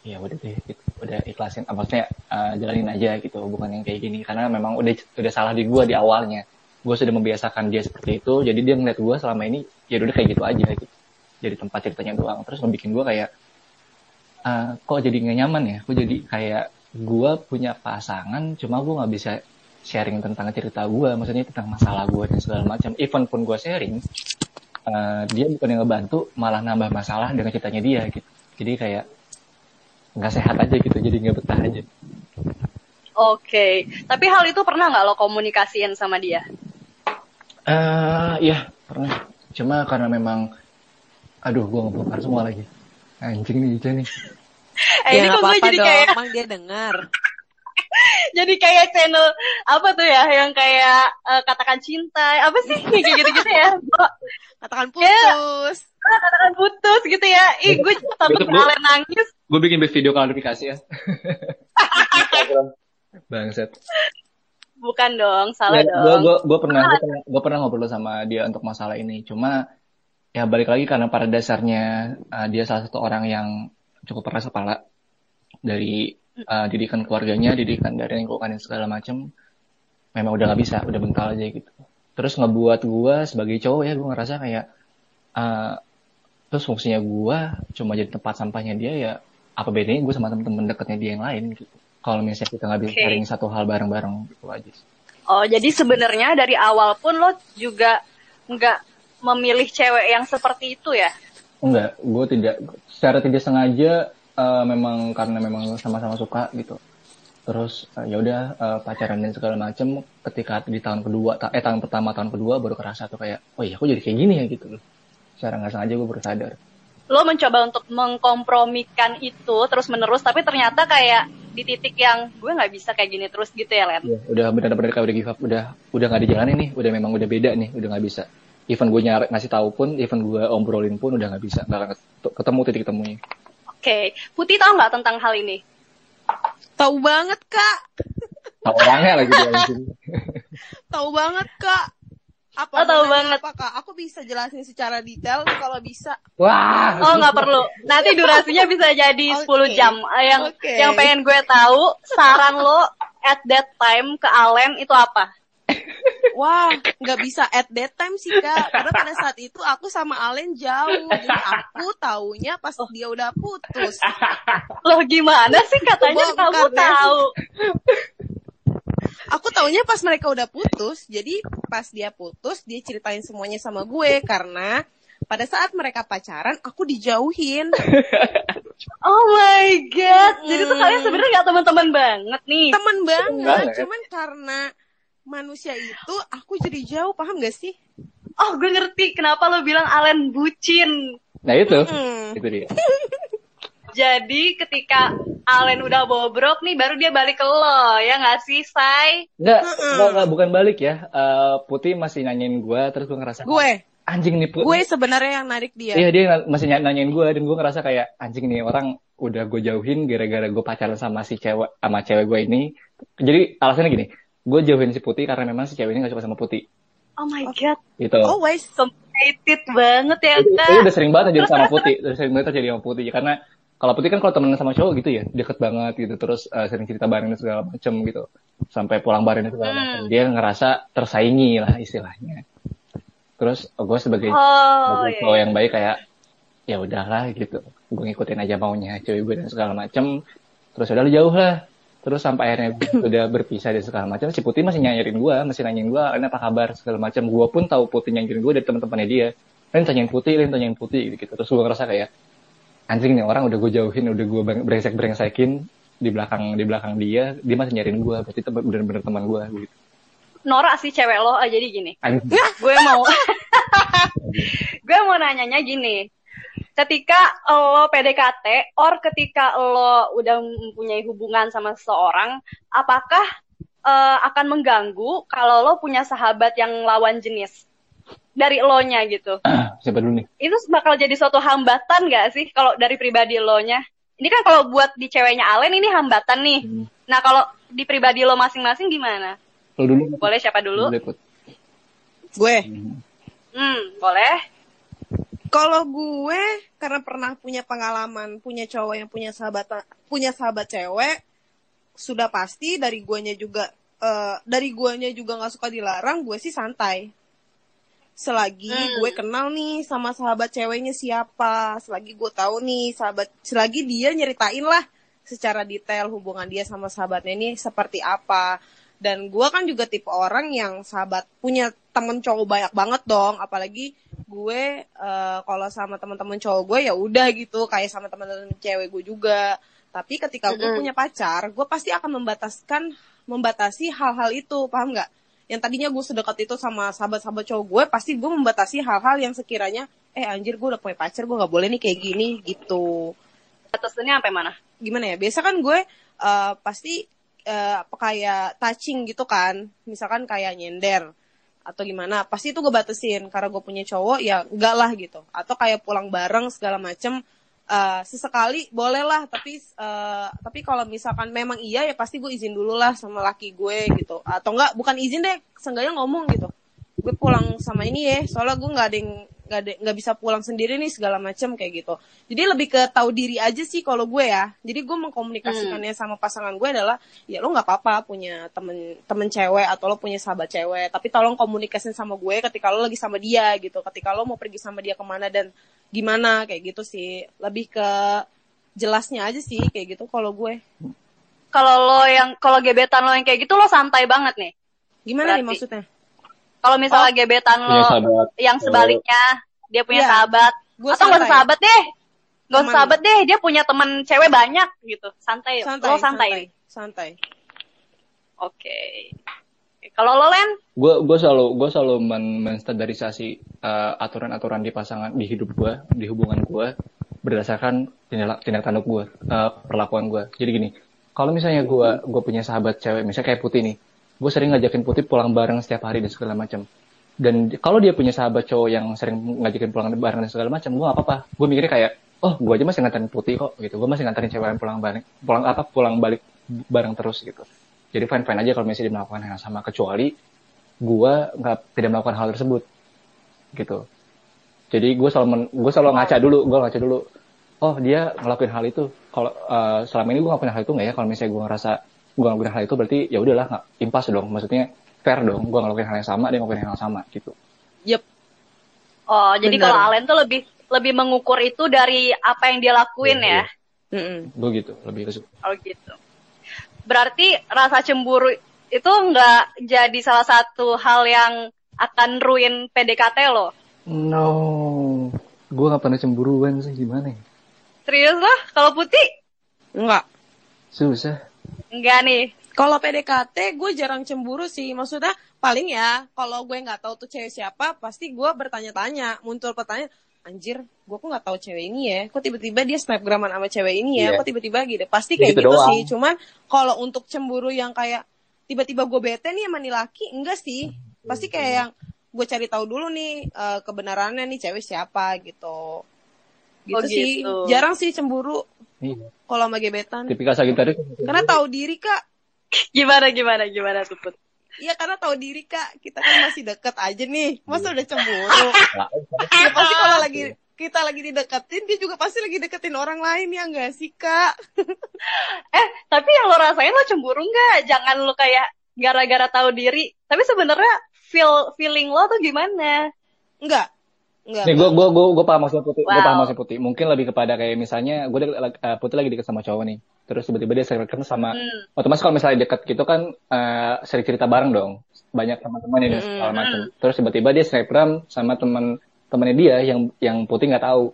C: ya udah deh gitu. udah ikhlasin ah, maksudnya uh, jalanin aja gitu bukan yang kayak gini. Karena memang udah udah salah di gue di awalnya. Gue sudah membiasakan dia seperti itu jadi dia ngeliat gue selama ini ya udah kayak gitu aja gitu. Jadi tempat ceritanya doang. Terus ngebikin gue kayak ah, kok jadi nggak nyaman ya? Kok jadi kayak gue punya pasangan cuma gue nggak bisa sharing tentang cerita gue maksudnya tentang masalah gue dan segala macam. Even pun gue sharing eh, dia bukan yang ngebantu malah nambah masalah dengan ceritanya dia gitu. Jadi kayak nggak sehat aja gitu jadi nggak betah aja.
A: Oke, tapi hal itu pernah nggak lo komunikasiin sama dia?
C: eh ya pernah. Cuma karena memang aduh gue ngebongkar semua lagi. Anjing nih Ica nih.
A: Eh ini
B: ya
A: kok
B: nggak
A: gue jadi
B: dong,
A: kayak
B: emang dia dengar.
A: Jadi kayak channel apa tuh ya yang kayak eh, katakan cinta apa sih kayak gitu-gitu ya? Kok
B: Katakan putus.
A: ah, katakan putus gitu ya? Ih gue sampai kalian nangis.
C: gue bikin video klarifikasi ya Bangset.
A: Bukan dong, salah
C: Ya, gue
A: dong.
C: gue gue pernah gue pernah pernah ngobrol sama dia untuk masalah ini. Cuma ya balik lagi karena pada dasarnya uh, dia salah satu orang yang cukup keras kepala dari uh, didikan keluarganya, didikan dari lingkungan dan segala macam. Memang udah nggak bisa, udah bental aja gitu. Terus ngebuat gue sebagai cowok ya gue ngerasa kayak uh, terus fungsinya gue cuma jadi tempat sampahnya dia ya apa bedanya gue sama temen-temen dekatnya dia yang lain gitu. Kalau misalnya kita nggak bisa
A: Oke.
C: sharing satu hal bareng-bareng gitu aja. sih.
A: Oh, jadi sebenarnya dari awal pun lo juga nggak memilih cewek yang seperti itu ya?
C: Enggak, gue tidak secara tidak sengaja eh, memang karena memang sama-sama suka gitu. Terus eh, ya udah eh, pacaran dan segala macem. Ketika di tahun kedua, ta- eh tahun pertama tahun kedua baru kerasa tuh kayak, oh iya aku jadi kayak gini ya gitu loh. Secara nggak sengaja gue baru sadar.
A: Lo mencoba untuk mengkompromikan itu terus menerus, tapi ternyata kayak di titik yang gue nggak bisa kayak gini terus gitu ya, Len?
C: Iya, udah benar-benar kayak udah give up, udah udah nggak dijalanin nih, udah memang udah beda nih, udah nggak bisa. Even gue nyari ngasih tahu pun, even gue obrolin pun udah nggak bisa, nggak ketemu titik temunya.
A: Oke, Putih tahu nggak tentang hal ini?
B: Tahu banget kak,
C: Tahu orangnya lagi
B: tahu banget kak. Apa
A: Oh, tahu banget.
B: Apa kak? Aku bisa jelasin secara detail kalau bisa.
C: Wah.
A: Oh nggak perlu. Nanti durasinya bisa jadi 10
B: Oke.
A: jam. Eh, Yang
B: Oke.
A: yang pengen gue tahu saran lo at that time ke Alen itu apa?
B: Wah, nggak bisa at that time sih kak. Karena pada saat itu aku sama Alen jauh. Jadi aku taunya pas dia udah putus.
A: Lo gimana sih katanya
B: Bongkar
A: kamu
B: deh.
A: tahu?
B: Aku taunya pas mereka udah putus. Jadi pas dia putus, dia ceritain semuanya sama gue. Karena pada saat mereka pacaran aku dijauhin
A: Oh my god. Jadi tuh kalian sebenarnya gak teman-teman banget nih.
B: teman banget
C: banget.
B: cuman karena manusia itu aku jadi jauh paham gak sih
A: Oh, gue ngerti kenapa lo bilang Alen bucin.
C: Nah itu,
B: Hmm.
C: itu dia.
A: Jadi ketika Alen udah bobrok nih, baru dia balik ke lo, ya nggak sih, Say?
C: Enggak,
B: Mm-mm.
C: enggak, enggak, bukan balik ya. Eh, Putih masih nanyain gue, terus gue ngerasa
B: gue
C: anjing nih Putih.
B: gue sebenarnya yang narik dia
C: Iya dia masih ny- nanyain gue dan gue ngerasa kayak anjing nih orang udah gue jauhin gara-gara gue pacaran sama si cewek sama cewek gue ini. Jadi alasannya gini, gue jauhin si Putih karena memang si cewek ini gak suka sama Putih.
A: Oh my god,
C: Gitu.
B: always
A: complicated banget ya,
C: Itu, itu
A: Kak.
C: udah sering banget terjadi sama Putih, udah sering banget terjadi sama Putih karena kalau Putih kan kalau temenan sama cowok gitu ya, deket banget gitu, terus eh, sering cerita bareng dan segala macem gitu, sampai pulang bareng dan segala
A: Hmm.
C: macem. Dia ngerasa tersaingi lah istilahnya. Terus gue sebagai
A: Oh,
C: sebagai
A: iya.
C: cowok yang baik kayak ya udahlah gitu gue ngikutin aja maunya cewek gue dan segala macem terus udah lu jauh lah terus sampai akhirnya udah berpisah dan segala macam si Putih masih nyairin gue masih nanyain gue ini apa kabar? segala macam. Gue pun tahu Putih nyairin gue dari teman-temannya dia. Lain tanyain Putih lain tanyain Putih gitu. Terus gue ngerasa kayak anjing nih orang udah gue jauhin udah gue brengsek brengsekin di belakang di belakang dia dia masih nyariin gue berarti itu bener-bener teman gue gitu.
A: Norak sih cewek lo, ah, jadi gini. gue mau gue mau nanyanya gini ketika lo PDKT or ketika lo udah mempunyai hubungan sama seseorang apakah eh, akan mengganggu kalau lo punya sahabat yang lawan jenis? Dari lo nya gitu.
C: Siapa dulu nih?
A: Itu bakal jadi suatu hambatan gak sih kalau dari pribadi lo nya ini kan kalau buat di ceweknya Alen ini hambatan nih.
C: Hmm.
A: nah kalau di pribadi lo masing-masing gimana?
C: Lo dulu.
A: Boleh siapa dulu?
C: Boleh, Put.
B: gue?
C: Hmm.
A: hmm boleh
B: kalau gue karena pernah punya pengalaman punya cowok yang punya sahabat punya sahabat cewek sudah pasti dari guanya juga eh, dari guanya juga nggak suka dilarang gue sih santai selagi
A: Hmm.
B: gue kenal nih sama sahabat ceweknya siapa selagi gue tahu nih sahabat selagi dia nyeritain lah secara detail hubungan dia sama sahabatnya ini seperti apa dan gue kan juga tipe orang yang sahabat punya temen cowok banyak banget dong. Apalagi gue eh, kalau sama teman-teman cowok gue ya udah gitu. Kayak sama teman-teman cewek gue juga. Tapi ketika gue punya pacar gue pasti akan membataskan membatasi hal-hal itu. Paham nggak? Yang tadinya gue sedekat itu sama sahabat-sahabat cowok gue pasti gue membatasi hal-hal yang sekiranya eh anjir gue udah punya pacar gue nggak boleh nih kayak gini gitu.
A: Batasannya sampai mana?
B: Gimana ya? Biasa kan gue eh, pasti apa kayak touching gitu kan. Misalkan kayak nyender atau gimana pasti itu gue batasin. Karena gue punya cowok ya enggak lah gitu. Atau kayak pulang bareng segala macem. Eh, sesekali boleh lah tapi eh, tapi kalau misalkan memang iya ya pasti gue izin dulu lah sama laki gue gitu. Atau enggak bukan izin deh seenggaknya ngomong gitu. Gue pulang sama ini ya soalnya gue nggak ada yang nggak nggak bisa pulang sendiri nih segala macam kayak gitu. Jadi lebih ke tahu diri aja sih kalau gue ya. Jadi gue mengkomunikasikannya sama pasangan gue adalah ya lo nggak apa-apa punya temen temen cewek atau lo punya sahabat cewek tapi tolong komunikasin sama gue ketika lo lagi sama dia gitu. Ketika lo mau pergi sama dia ke mana dan gimana kayak gitu sih. Lebih ke jelasnya aja sih kayak gitu kalau gue.
A: Kalau lo yang kalau gebetan lo yang kayak gitu lo santai banget nih.
B: Gimana nih
A: Berarti-
B: maksudnya
A: kalau misalnya gebetan
C: punya
A: lo
C: sahabat.
A: yang sebaliknya dia punya
B: Iya.
A: sahabat.
B: Gue
A: atau nggak sahabat deh. Nggak usah
B: Teman.
A: sahabat deh dia punya temen cewek banyak gitu. Santai,
B: santai
A: lo santai, nih
B: santai.
A: Oke. Kalau lo len?
C: Gue gue selalu gue selalu men menstandarisasi eh, aturan-aturan di pasangan di hidup gue di hubungan gue berdasarkan tindak tindak tanduk gue eh, perlakuan gue jadi gini kalau misalnya gue gue punya sahabat cewek misalnya kayak putih nih gue sering ngajakin putih pulang bareng setiap hari dan segala macam. Dan kalau dia punya sahabat cowok yang sering ngajakin pulang bareng dan segala macam gue gak apa-apa. Gue mikirnya kayak oh gue aja masih nganterin putih kok gitu. Gue masih nganterin cewek yang pulang balik pulang apa pulang balik bareng terus gitu. Jadi fine fine aja kalau misalnya dia melakukan hal yang sama kecuali gue nggak tidak melakukan hal tersebut gitu. Jadi gue selalu gue selalu ngaca dulu gue ngaca dulu oh dia ngelakuin hal itu. Kalau eh, selama ini gue ngelakuin hal itu nggak ya? Kalau misalnya gue ngerasa gue ngelakuin hal itu berarti ya udahlah nggak impas dong. Maksudnya fair dong gue ngelakuin hal yang sama dia ngelakuin hal yang sama gitu.
B: Yep.
A: Oh jadi kalau Alen tuh lebih lebih mengukur itu dari apa yang dia lakuin
C: Iya,
A: ya?
B: Mm-mm.
C: gue gitu lebih ke
A: oh gitu. Berarti rasa cemburu itu nggak jadi salah satu hal yang akan ruin PDKT lo?
C: No. Gue gak pernah cemburuan sih gimana ya?
A: Serius lah, kalau putih?
B: Enggak.
C: Susah.
A: Enggak nih.
B: Kalau PDKT gue jarang cemburu sih. Maksudnya paling ya kalau gue nggak tahu tuh cewek siapa, pasti gue bertanya-tanya, muncul pertanyaan, anjir, gue kok nggak tahu cewek ini ya, kok tiba-tiba dia snapgraman sama cewek ini ya,
C: Iya.
B: kok tiba-tiba gitu. Pasti kayak
C: Gitu
B: gitu,
C: doang.
B: sih. Cuman kalau untuk cemburu yang kayak tiba-tiba gue bete nih sama nih laki, enggak sih. Pasti kayak yang gue cari tahu dulu nih eh, kebenarannya nih cewek siapa gitu. Gitu,
A: Oh,
B: sih.
A: gitu.
B: Jarang sih cemburu
C: Iya.
B: kalau sama gebetan.
C: Tipikal Sagitarius.
B: Karena tahu diri kak.
A: Gimana, gimana, gimana tuh, Put?
B: Iya karena tahu diri kak, kita kan masih deket aja nih, masa udah cemburu.
C: Nah,
B: Ya pasti kalau lagi kita lagi dideketin, dia juga pasti lagi deketin orang lain ya enggak sih kak?
A: Eh, tapi yang lo rasain lo cemburu nggak? Jangan lo kayak gara-gara tahu diri. Tapi sebenarnya feel feeling lo tuh gimana?
B: Enggak, enggak.
C: Nih gue gue gue gue paham maksudnya putih. Gue
A: Wow.
C: paham maksudnya putih. Mungkin lebih kepada kayak misalnya gue uh, putih lagi deket sama cowok nih. Terus tiba-tiba dia sering sama
A: Hmm.
C: otomatis kalau misalnya deket gitu kan eh sering cerita bareng dong banyak teman-teman ini
B: Mm-mm.
C: segala macam terus tiba-tiba dia snapgram sama teman temannya dia yang yang putih nggak tahu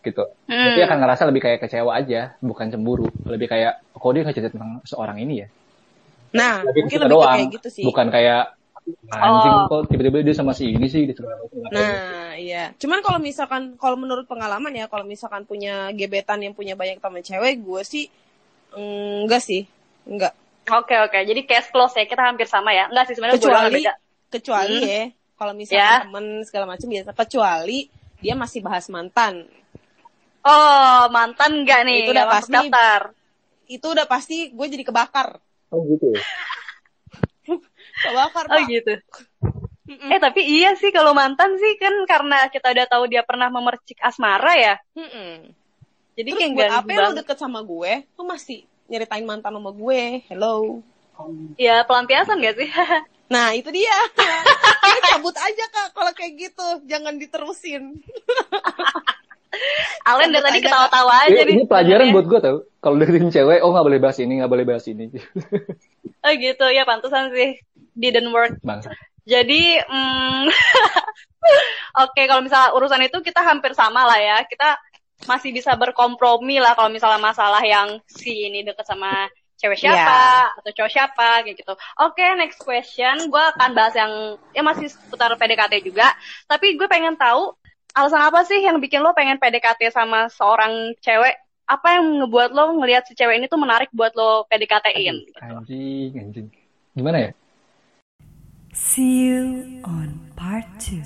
C: gitu
A: Hmm.
C: dia akan ngerasa lebih kayak kecewa aja bukan cemburu lebih kayak kok dia nggak cerita tentang seorang ini ya
B: Nah,
C: lebih
B: mungkin lebih
C: doang
B: kayak gitu sih.
C: bukan kayak anjing
A: Oh.
C: kok tiba-tiba dia sama si ini sih gitu
B: Nah, iya. Cuman kalau misalkan, kalau menurut pengalaman ya, kalau misalkan punya gebetan yang punya banyak teman cewek, gue sih enggak sih, enggak.
A: Oke, oke. Jadi case close ya. Kita hampir sama ya. Enggak sih, sebenarnya
B: Kecuali,
A: beda.
B: kecuali
A: Hmm.
B: ya, kalau misalkan
A: Ya.
B: temen segala macam biasa, kecuali dia masih bahas mantan.
A: Oh, mantan enggak nih?
B: Itu udah pasti.
A: daftar.
B: Itu udah pasti gue jadi kebakar.
C: oh gitu ya
B: Kebakar,
A: Oh gitu.
B: Mm-mm.
A: Eh tapi iya sih kalau mantan sih kan karena kita udah tahu dia pernah memercik asmara ya.
B: Mm-mm.
A: Jadi
B: Terus
A: kayak
B: buat apa ya lo deket sama gue? Lo masih nyeritain mantan sama gue? Hello?
A: Ya pelampiasan gak sih?
B: Nah itu dia. Kita cabut aja kak kalau kayak gitu. Jangan diterusin.
A: Alen dari tadi ketawa-tawa aja
C: ini,
A: nih.
C: ini pelajaran
A: sebenarnya.
C: buat gue tau kalau deketin cewek oh nggak boleh bahas ini nggak boleh bahas ini
A: Oh gitu ya pantesan sih didn't work.
C: bangsa
A: Jadi mm, oke kalau misalnya urusan itu kita hampir sama lah ya. Kita masih bisa berkompromi lah kalau misalnya masalah yang si ini deket sama cewek siapa atau cowok siapa kayak gitu. Oke, next question. Gue akan bahas yang ya masih seputar PDKT juga. Tapi gue pengen tahu alasan apa sih yang bikin lo pengen PDKT sama seorang cewek? Apa yang ngebuat lo ngelihat si cewek ini tuh menarik buat lo PDKT-in?
C: anjing anjing gimana ya
D: See you on part two.